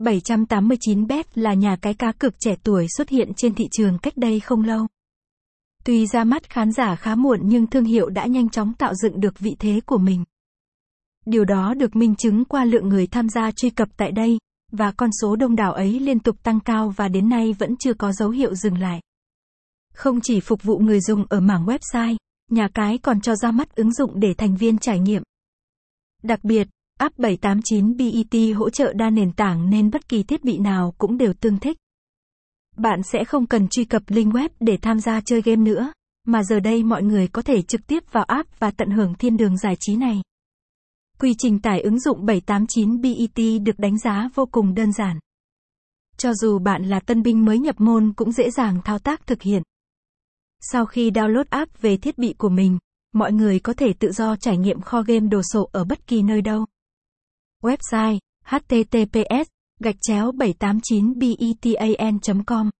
789bet là nhà cái cá cược trẻ tuổi xuất hiện trên thị trường cách đây không lâu. Tuy ra mắt khán giả khá muộn nhưng thương hiệu đã nhanh chóng tạo dựng được vị thế của mình. Điều đó được minh chứng qua lượng người tham gia truy cập tại đây, và con số đông đảo ấy liên tục tăng cao và đến nay vẫn chưa có dấu hiệu dừng lại. Không chỉ phục vụ người dùng ở mảng website, nhà cái còn cho ra mắt ứng dụng để thành viên trải nghiệm. Đặc biệt, app 789 BET hỗ trợ đa nền tảng nên bất kỳ thiết bị nào cũng đều tương thích. Bạn sẽ không cần truy cập link web để tham gia chơi game nữa, mà giờ đây mọi người có thể trực tiếp vào app và tận hưởng thiên đường giải trí này. Quy trình tải ứng dụng 789 BET được đánh giá vô cùng đơn giản. Cho dù bạn là tân binh mới nhập môn cũng dễ dàng thao tác thực hiện. Sau khi download app về thiết bị của mình, mọi người có thể tự do trải nghiệm kho game đồ sộ ở bất kỳ nơi đâu. Website https gạch chéo 789betan.com